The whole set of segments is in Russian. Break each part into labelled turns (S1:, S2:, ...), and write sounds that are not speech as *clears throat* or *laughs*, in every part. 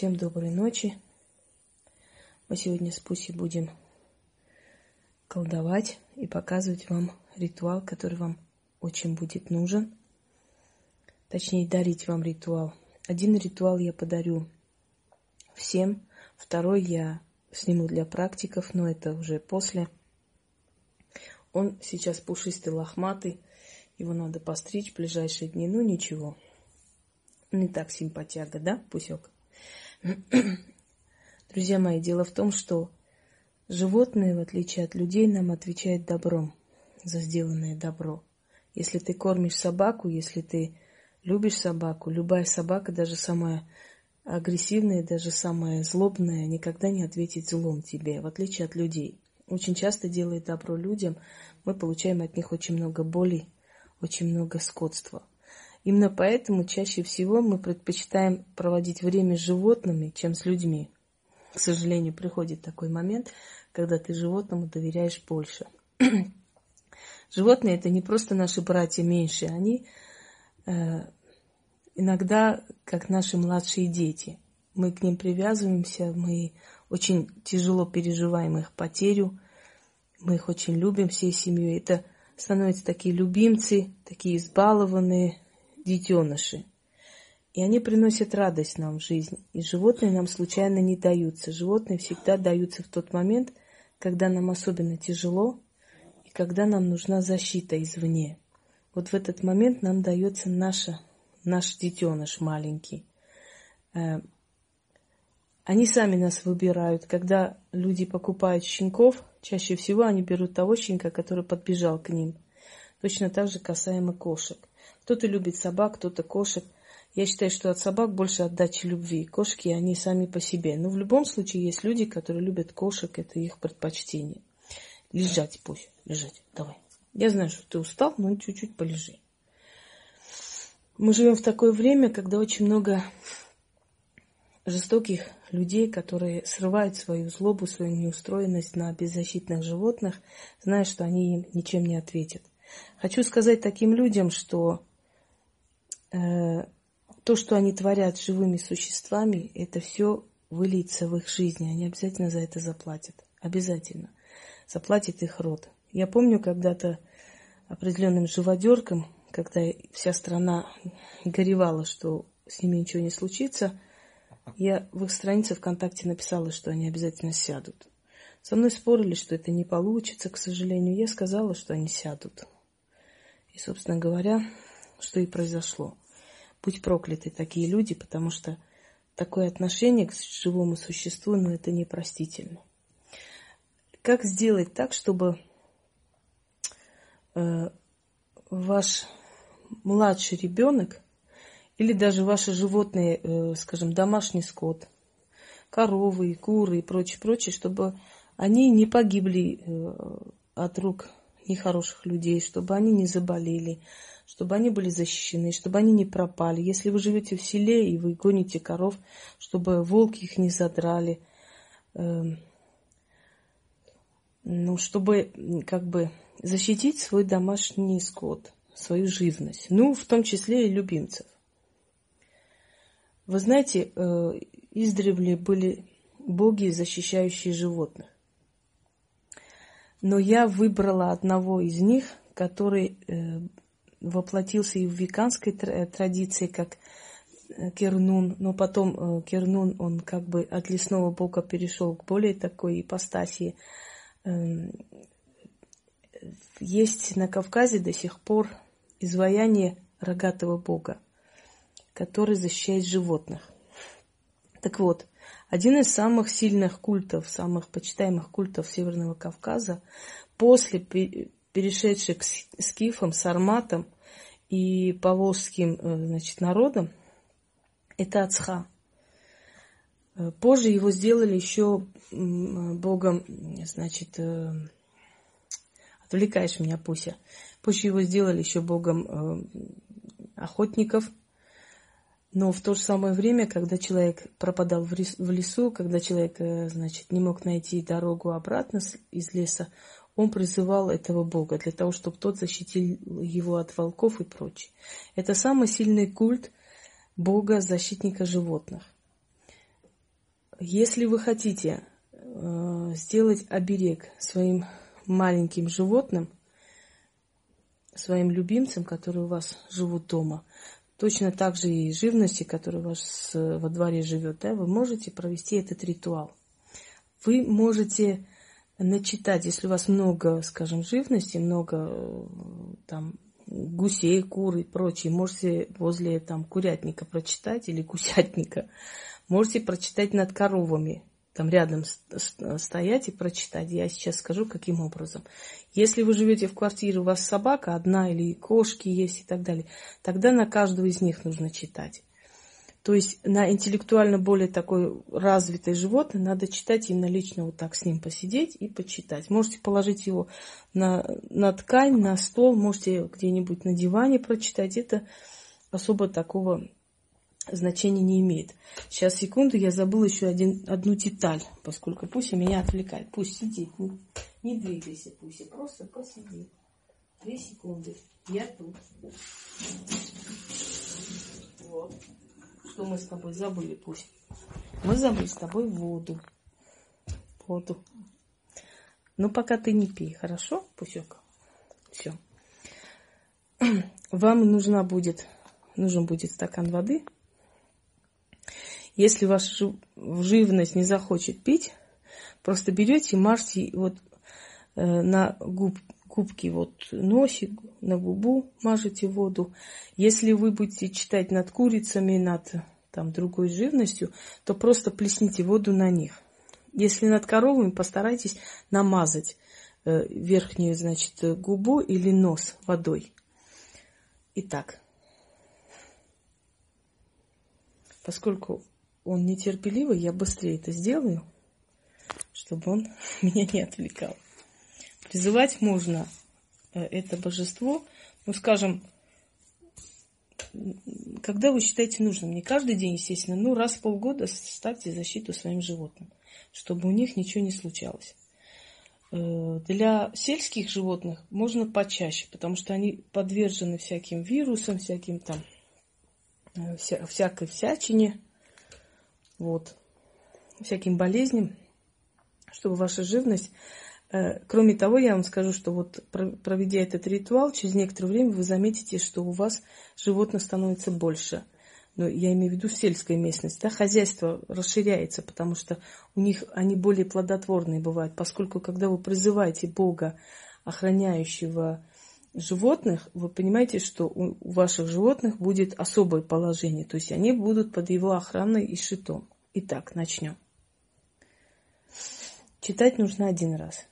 S1: Всем доброй ночи. Мы сегодня с Пусей будем колдовать и показывать вам ритуал, который вам очень будет нужен. Точнее, дарить вам ритуал. Один ритуал я подарю всем, второй я сниму для практиков, но это уже после. Он сейчас пушистый, лохматый, его надо постричь в ближайшие дни, ну ничего. Не так симпатяга, да, Пусек? Друзья мои, дело в том, что животные, в отличие от людей, нам отвечают добром за сделанное добро. Если ты кормишь собаку, если ты любишь собаку, любая собака, даже самая агрессивная, даже самая злобная, никогда не ответит злом тебе, в отличие от людей. Очень часто делает добро людям, мы получаем от них очень много боли, очень много скотства. Именно поэтому чаще всего мы предпочитаем проводить время с животными, чем с людьми. К сожалению, приходит такой момент, когда ты животному доверяешь больше. *clears throat* Животные это не просто наши братья меньшие, они э, иногда как наши младшие дети. Мы к ним привязываемся, мы очень тяжело переживаем их потерю, мы их очень любим всей семьей. Это становятся такие любимцы, такие избалованные, детеныши. И они приносят радость нам в жизнь. И животные нам случайно не даются. Животные всегда даются в тот момент, когда нам особенно тяжело и когда нам нужна защита извне. Вот в этот момент нам дается наша, наш детеныш маленький. Э, они сами нас выбирают. Когда люди покупают щенков, чаще всего они берут того щенка, который подбежал к ним. Точно так же касаемо кошек. Кто-то любит собак, кто-то кошек. Я считаю, что от собак больше отдачи любви. Кошки, они сами по себе. Но в любом случае есть люди, которые любят кошек, это их предпочтение. Лежать пусть, лежать, давай. Я знаю, что ты устал, но чуть-чуть полежи. Мы живем в такое время, когда очень много жестоких людей, которые срывают свою злобу, свою неустроенность на беззащитных животных, зная, что они им ничем не ответят. Хочу сказать таким людям, что то, что они творят живыми существами, это все выльется в их жизни. Они обязательно за это заплатят. Обязательно. Заплатит их род. Я помню когда-то определенным живодеркам, когда вся страна горевала, что с ними ничего не случится, я в их странице ВКонтакте написала, что они обязательно сядут. Со мной спорили, что это не получится, к сожалению. Я сказала, что они сядут. И, собственно говоря, что и произошло. Будь прокляты такие люди, потому что такое отношение к живому существу, ну, это непростительно. Как сделать так, чтобы э, ваш младший ребенок или даже ваши животные, э, скажем, домашний скот, коровы, куры и прочее, прочее, чтобы они не погибли э, от рук нехороших людей, чтобы они не заболели, чтобы они были защищены, чтобы они не пропали. Если вы живете в селе и вы гоните коров, чтобы волки их не задрали, э, ну, чтобы как бы защитить свой домашний скот, свою живность, ну, в том числе и любимцев. Вы знаете, э, издревле были боги, защищающие животных. Но я выбрала одного из них, который э, воплотился и в веканской э, традиции, как э, Кернун, но потом э, Кернун, он как бы от лесного бога перешел к более такой ипостаси. Эм, есть на Кавказе до сих пор изваяние рогатого бога, который защищает животных. Так вот, один из самых сильных культов, самых почитаемых культов Северного Кавказа, после перешедший к скифам, сарматам и поволжским э, значит, народам, это Ацха. Э, позже его сделали еще богом, значит, э, отвлекаешь меня, Пуся. Позже его сделали еще богом охотников. Но в то же самое время, когда человек пропадал в лесу, когда человек, значит, не мог найти дорогу обратно из леса, он призывал этого Бога для того, чтобы тот защитил его от волков и прочее. Это самый сильный культ Бога, защитника животных. Если вы хотите э, сделать оберег своим маленьким животным, своим любимцам, которые у вас живут дома, точно так же и живности, которая у вас во дворе живет, да, вы можете провести этот ритуал. Вы можете начитать, если у вас много, скажем, живности, много э, там гусей, кур и прочее, можете возле там курятника прочитать или гусятника, можете прочитать над коровами, там рядом стоять и прочитать. Я сейчас скажу, каким образом. Если вы живете в квартире, у вас собака одна или кошки есть и так далее, тогда на каждого из них нужно читать. То есть на интеллектуально более такой развитое животное надо читать именно лично вот так с ним посидеть и почитать. Можете положить его на, на ткань, на стол, можете где-нибудь на диване прочитать. Это особо такого значения не имеет. Сейчас, секунду, я забыла еще один, одну деталь, поскольку Пуся меня отвлекает. Пусть сидит, не, не двигайся, Пуся, просто посиди. Две секунды. Я тут. Вот. Что мы с тобой забыли, Пусть? Мы забыли с тобой воду. Воду. Ну, пока ты не пей, хорошо, Пусек? Все. Вам нужна будет, нужен будет стакан воды. Если ваша живность не захочет пить, просто берете и мажьте вот э, на губ, губки вот носик, на губу мажете воду. Если вы будете читать над курицами, над там, другой живностью, то просто плесните воду на них. Если над коровами, постарайтесь намазать э, верхнюю, значит, губу или нос водой. Итак, поскольку он нетерпеливый, я быстрее это сделаю, чтобы он *laughs* меня не отвлекал. Призывать можно э, это божество, ну, скажем, когда вы считаете нужным, не каждый день, естественно, ну, раз в полгода ставьте защиту своим животным, чтобы у них ничего не случалось. Э, для сельских животных можно почаще, потому что они подвержены всяким вирусам, всяким там, э, вся, всякой всячине, вот, всяким болезням, чтобы ваша живность кроме того, я вам скажу, что вот проведя этот ритуал, через некоторое время вы заметите, что у вас животных становится больше. Но я имею в виду сельская местность. Да, хозяйство расширяется, потому что у них они более плодотворные бывают. Поскольку когда вы призываете Бога, охраняющего животных, вы понимаете, что у ваших животных будет особое положение. То есть они будут под его охраной и щитом. Итак, начнем. Читать нужно один раз.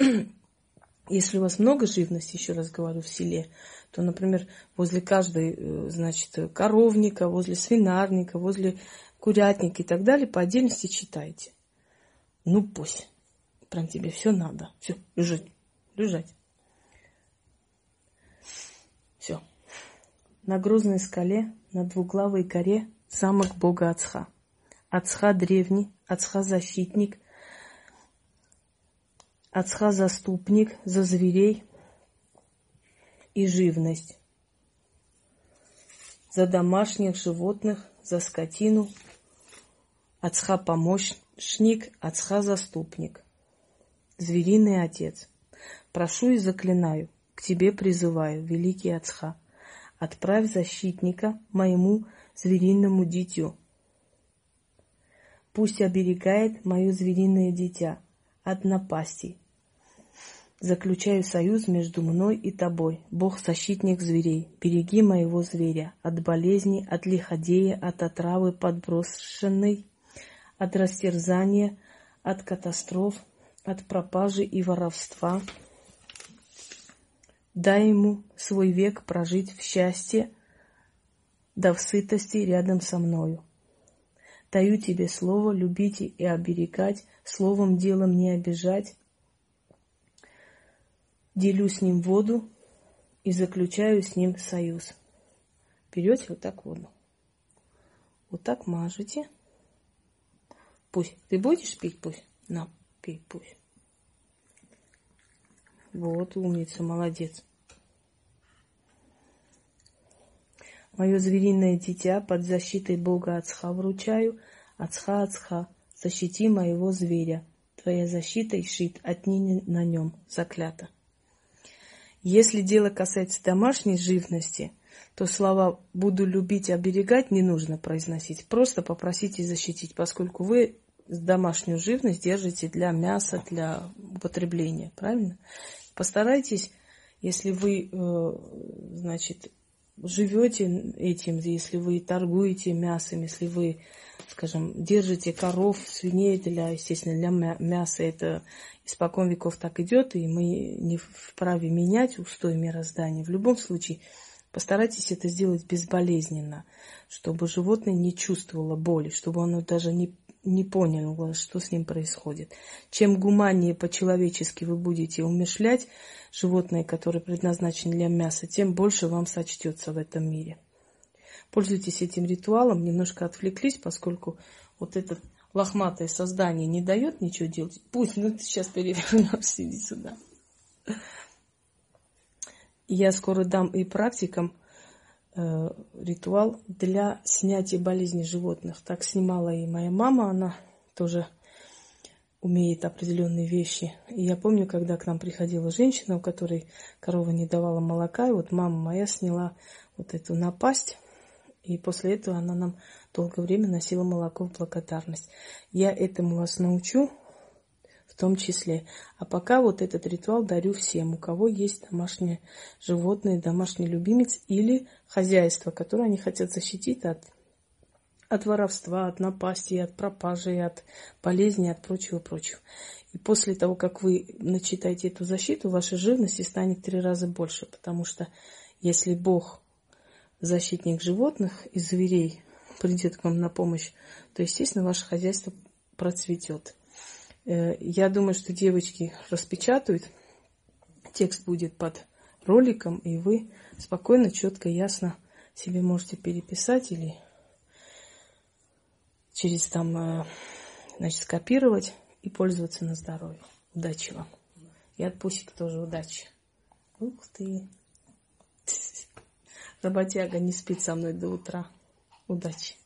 S1: *clears throat* Если у вас много живности, еще раз говорю, в селе, то, например, возле каждой, э, значит, коровника, возле свинарника, возле курятника и так далее, по отдельности читайте. Ну, пусть. Прям тебе все надо. Все, лежать. Лежать. Все. На грозной скале, на двуглавой горе, замок бога Ацха. Ацха древний, Ацха защитник – Ацха заступник за зверей и живность, за домашних животных, за скотину, Ацха помощник, Ацха заступник, звериный отец. Прошу и заклинаю, к тебе призываю, великий Ацха, отправь защитника моему звериному дитю. Пусть оберегает мое звериное дитя от напастей, Заключаю союз между мной и тобой, Бог-защитник зверей. Береги моего зверя от болезни, от лиходея, от отравы подброшенной, от растерзания, от катастроф, от пропажи и воровства. Дай ему свой век прожить в счастье, да в сытости рядом со мною. Даю тебе слово любить и оберегать, словом делом не обижать, делю с ним воду и заключаю с ним союз. Берете вот так воду. Вот так мажете. Пусть. Ты будешь пить пусть? На, пей пусть. Вот, умница, молодец. Мое звериное дитя под защитой Бога Ацха вручаю, Ацха, ацха, защити моего зверя. Твоя защита и щит отныне на нем заклято. Если дело касается домашней живности, то слова «буду любить, оберегать» не нужно произносить. Просто попросите защитить, поскольку вы домашнюю живность держите для мяса, для употребления. Правильно? Постарайтесь, если вы, э, значит, живете этим, если вы торгуете мясом, если вы, скажем, держите коров, свиней для, естественно, для мяса, это испокон веков так идет, и мы не вправе менять устои мироздания. В любом случае, постарайтесь это сделать безболезненно, чтобы животное не чувствовало боли, чтобы оно даже не, не поняло, что с ним происходит. Чем гуманнее по-человечески вы будете умешлять животное, которое предназначено для мяса, тем больше вам сочтется в этом мире. Пользуйтесь этим ритуалом, немножко отвлеклись, поскольку вот этот лохматое создание не дает ничего делать, пусть, ну ты сейчас перевернешься, *laughs* иди сюда. Я скоро дам и практикам э, ритуал для снятия болезней животных. Так снимала и моя мама, она тоже умеет определенные вещи. И я помню, когда к нам приходила женщина, у которой корова не давала молока, и вот мама моя сняла вот эту напасть, и после этого она нам долгое время носила молоко в благодарность. Я этому вас научу, том числе. А пока вот этот ритуал дарю всем, у кого есть домашнее животное, домашний любимец или хозяйство, которое они хотят защитить от, от воровства, от напасти, от пропажи, от болезней, от прочего-прочего. И после того, как вы начитаете эту защиту, ваша живности станет в три раза больше, потому что если Бог защитник животных и зверей, придет к вам на помощь, то, естественно, ваше хозяйство процветет. Э, я думаю, что девочки распечатают, текст будет под роликом, и вы спокойно, четко, ясно себе можете переписать или через там, э, значит, скопировать и пользоваться на здоровье. Удачи вам. И от Пусика тоже удачи. Ух ты. *laughs* Работяга не спит со мной до утра. Удачи!